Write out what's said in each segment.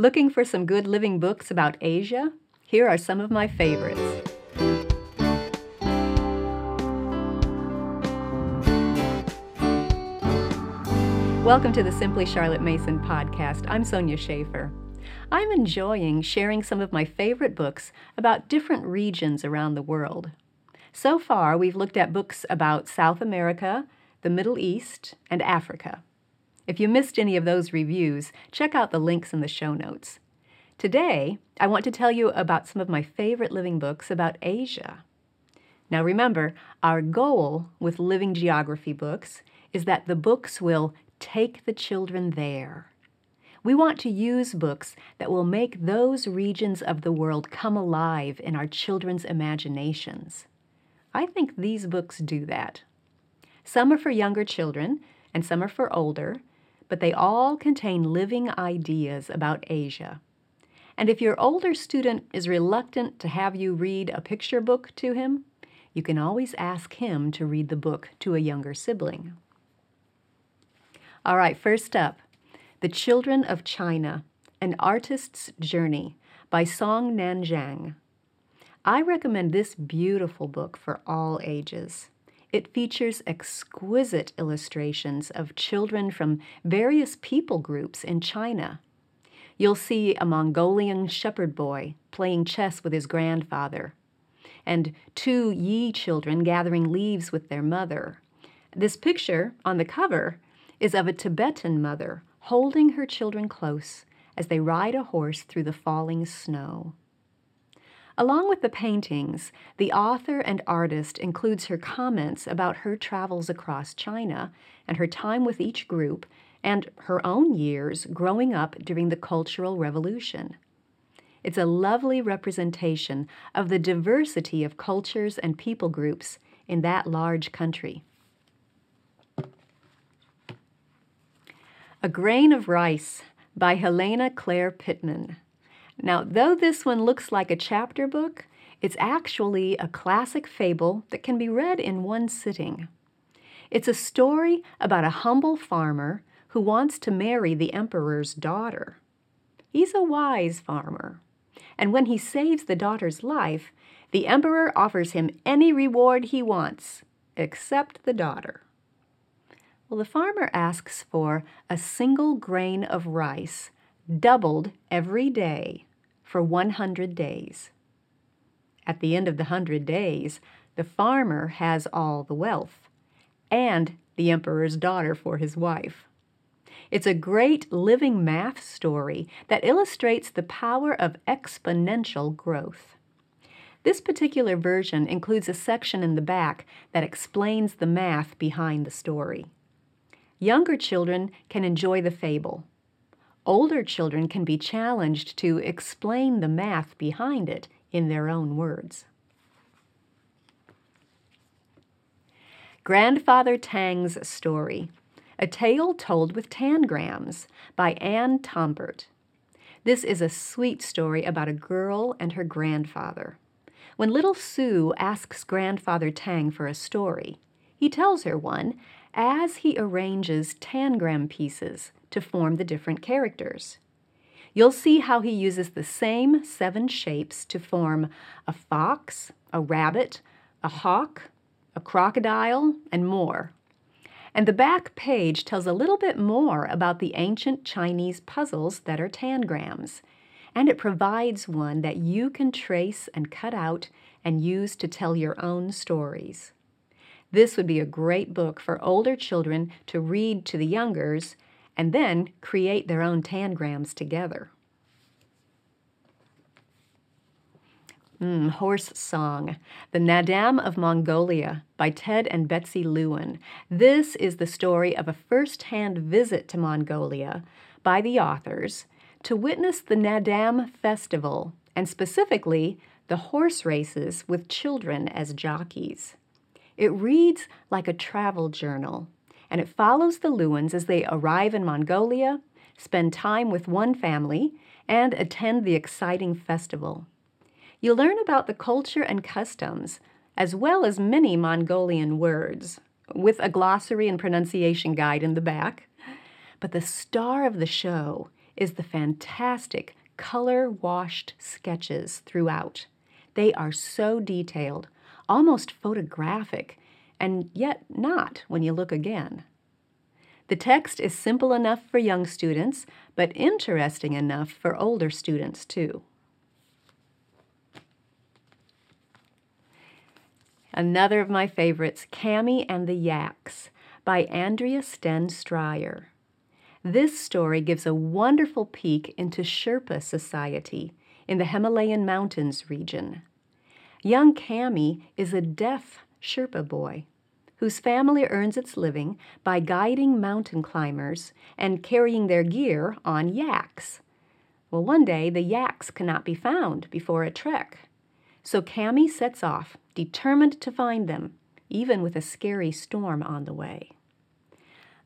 Looking for some good living books about Asia? Here are some of my favorites. Welcome to the Simply Charlotte Mason podcast. I'm Sonya Shafer. I'm enjoying sharing some of my favorite books about different regions around the world. So far, we've looked at books about South America, the Middle East, and Africa. If you missed any of those reviews, check out the links in the show notes. Today, I want to tell you about some of my favorite living books about Asia. Now remember, our goal with Living Geography books is that the books will take the children there. We want to use books that will make those regions of the world come alive in our children's imaginations. I think these books do that. Some are for younger children, and some are for older, but they all contain living ideas about Asia. And if your older student is reluctant to have you read a picture book to him, you can always ask him to read the book to a younger sibling. All right, first up The Children of China An Artist's Journey by Song Nan Zhang. I recommend this beautiful book for all ages. It features exquisite illustrations of children from various people groups in China. You'll see a Mongolian shepherd boy playing chess with his grandfather, and two Yi children gathering leaves with their mother. This picture on the cover is of a Tibetan mother holding her children close as they ride a horse through the falling snow. Along with the paintings, the author and artist includes her comments about her travels across China and her time with each group and her own years growing up during the Cultural Revolution. It's a lovely representation of the diversity of cultures and people groups in that large country. A Grain of Rice by Helena Claire Pittman. Now, though this one looks like a chapter book, it's actually a classic fable that can be read in one sitting. It's a story about a humble farmer who wants to marry the emperor's daughter. He's a wise farmer, and when he saves the daughter's life, the emperor offers him any reward he wants, except the daughter. Well, the farmer asks for a single grain of rice, doubled every day for 100 days. At the end of the 100 days, the farmer has all the wealth and the emperor's daughter for his wife. It's a great living math story that illustrates the power of exponential growth. This particular version includes a section in the back that explains the math behind the story. Younger children can enjoy the fable older children can be challenged to explain the math behind it in their own words. Grandfather Tang's Story A Tale Told with Tangrams by Ann Tompert. This is a sweet story about a girl and her grandfather. When little Sue asks Grandfather Tang for a story, he tells her one as he arranges tangram pieces to form the different characters. You'll see how he uses the same seven shapes to form a fox, a rabbit, a hawk, a crocodile, and more. And the back page tells a little bit more about the ancient Chinese puzzles that are tangrams, and it provides one that you can trace and cut out and use to tell your own stories. This would be a great book for older children to read to the youngers and then create their own tangrams together. Mm, Horse Song, The Naadam of Mongolia by Ted and Betsy Lewin. This is the story of a first hand visit to Mongolia by the authors to witness the Naadam Festival and specifically the horse races with children as jockeys. It reads like a travel journal and it follows the Lewins as they arrive in Mongolia, spend time with one family, and attend the exciting festival. You'll learn about the culture and customs, as well as many Mongolian words, with a glossary and pronunciation guide in the back. But the star of the show is the fantastic color washed sketches throughout. They are so detailed, almost photographic, and yet not when you look again. The text is simple enough for young students, but interesting enough for older students too. Another of my favorites, Kami and the Yaks by Andrea Stenn Stryer. This story gives a wonderful peek into Sherpa society in the Himalayan mountains region. Young Kami is a deaf Sherpa boy whose family earns its living by guiding mountain climbers and carrying their gear on yaks. Well, one day the yaks cannot be found before a trek. So Kami sets off, determined to find them, even with a scary storm on the way.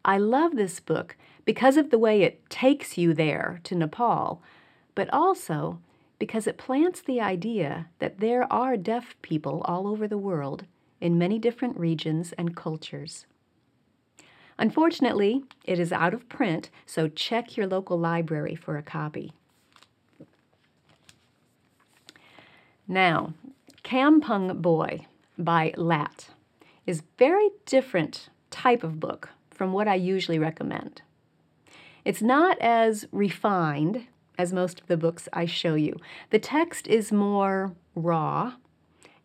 I love this book because of the way it takes you there to Nepal, but also because it plants the idea that there are deaf people all over the world in many different regions and cultures. Unfortunately, it is out of print, so check your local library for a copy. Now, Kampung Boy by Lat is very different type of book from what I usually recommend. It's not as refined as most of the books I show you. The text is more raw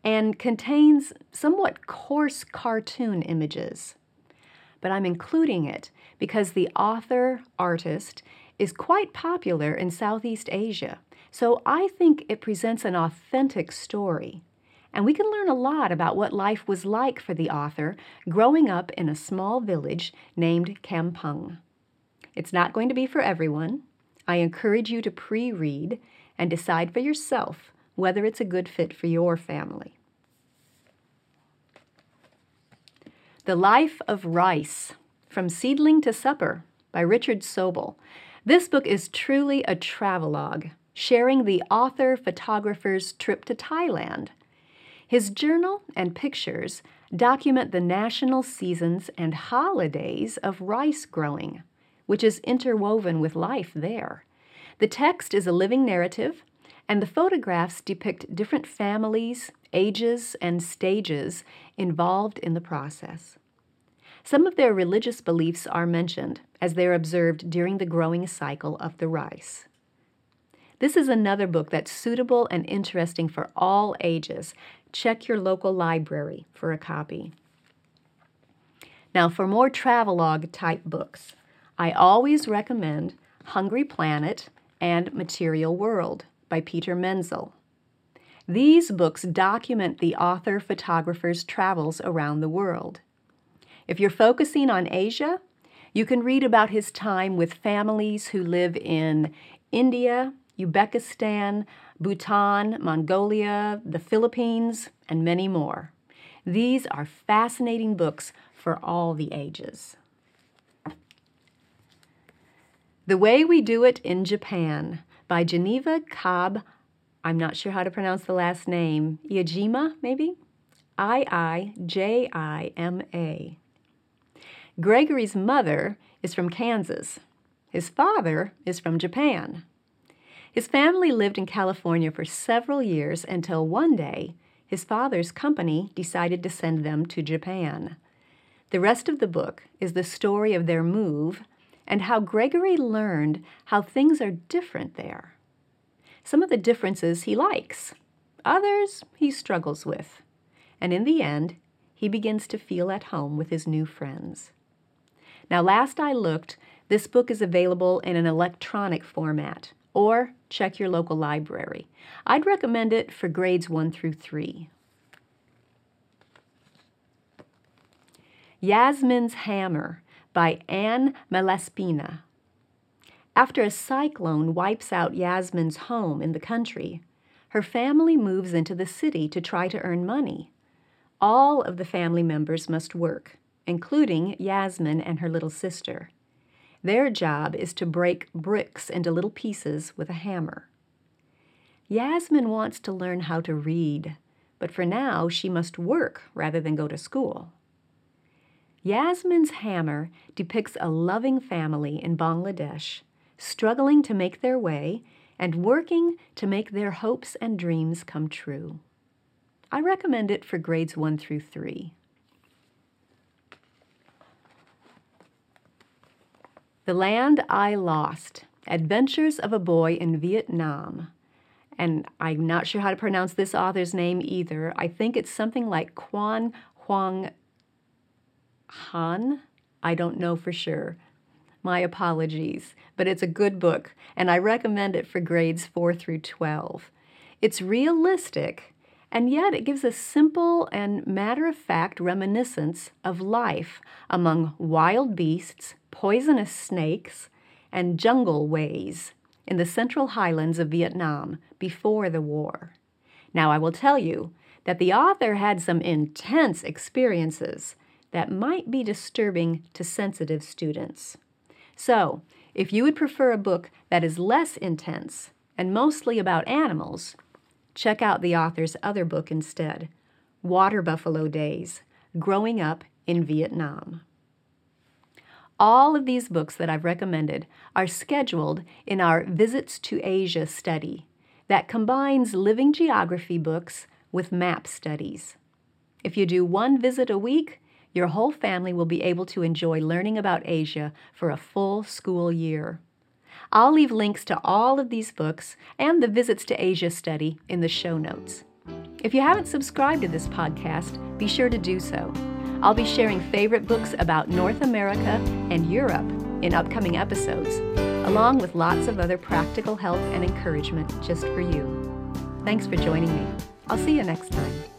and contains somewhat coarse cartoon images. But I'm including it because the author artist is quite popular in Southeast Asia, so I think it presents an authentic story. And we can learn a lot about what life was like for the author growing up in a small village named Kampung. It's not going to be for everyone. I encourage you to pre read and decide for yourself whether it's a good fit for your family. The Life of Rice From Seedling to Supper by Richard Sobol. This book is truly a travelogue, sharing the author photographer's trip to Thailand. His journal and pictures document the national seasons and holidays of rice growing, which is interwoven with life there. The text is a living narrative, and the photographs depict different families, ages, and stages involved in the process. Some of their religious beliefs are mentioned as they're observed during the growing cycle of the rice. This is another book that's suitable and interesting for all ages. Check your local library for a copy. Now, for more travelogue type books, I always recommend Hungry Planet and Material World by Peter Menzel. These books document the author photographer's travels around the world. If you're focusing on Asia, you can read about his time with families who live in India, Uzbekistan, Bhutan, Mongolia, the Philippines, and many more. These are fascinating books for all the ages. The Way We Do It in Japan by Geneva Cobb I'm not sure how to pronounce the last name. Iijima, maybe? I I J I M A. Gregory's mother is from Kansas. His father is from Japan. His family lived in California for several years until one day his father's company decided to send them to Japan. The rest of the book is the story of their move and how Gregory learned how things are different there. Some of the differences he likes, others he struggles with. And in the end, he begins to feel at home with his new friends. Now, last I looked, this book is available in an electronic format, or check your local library. I'd recommend it for grades 1 through 3. Yasmin's Hammer by Ann Malaspina. After a cyclone wipes out Yasmin's home in the country, her family moves into the city to try to earn money. All of the family members must work, including Yasmin and her little sister. Their job is to break bricks into little pieces with a hammer. Yasmin wants to learn how to read, but for now she must work rather than go to school. Yasmin's hammer depicts a loving family in Bangladesh struggling to make their way and working to make their hopes and dreams come true. I recommend it for grades 1 through 3. The Land I Lost Adventures of a Boy in Vietnam. And I'm not sure how to pronounce this author's name either. I think it's something like Quan Huang Han. I don't know for sure. My apologies, but it's a good book, and I recommend it for grades 4 through 12. It's realistic, and yet it gives a simple and matter of fact reminiscence of life among wild beasts, poisonous snakes, and jungle ways in the central highlands of Vietnam before the war. Now, I will tell you that the author had some intense experiences that might be disturbing to sensitive students. So, if you would prefer a book that is less intense and mostly about animals, check out the author's other book instead Water Buffalo Days Growing Up in Vietnam. All of these books that I've recommended are scheduled in our Visits to Asia study that combines living geography books with map studies. If you do one visit a week, your whole family will be able to enjoy learning about Asia for a full school year. I'll leave links to all of these books and the Visits to Asia study in the show notes. If you haven't subscribed to this podcast, be sure to do so. I'll be sharing favorite books about North America and Europe in upcoming episodes, along with lots of other practical help and encouragement just for you. Thanks for joining me. I'll see you next time.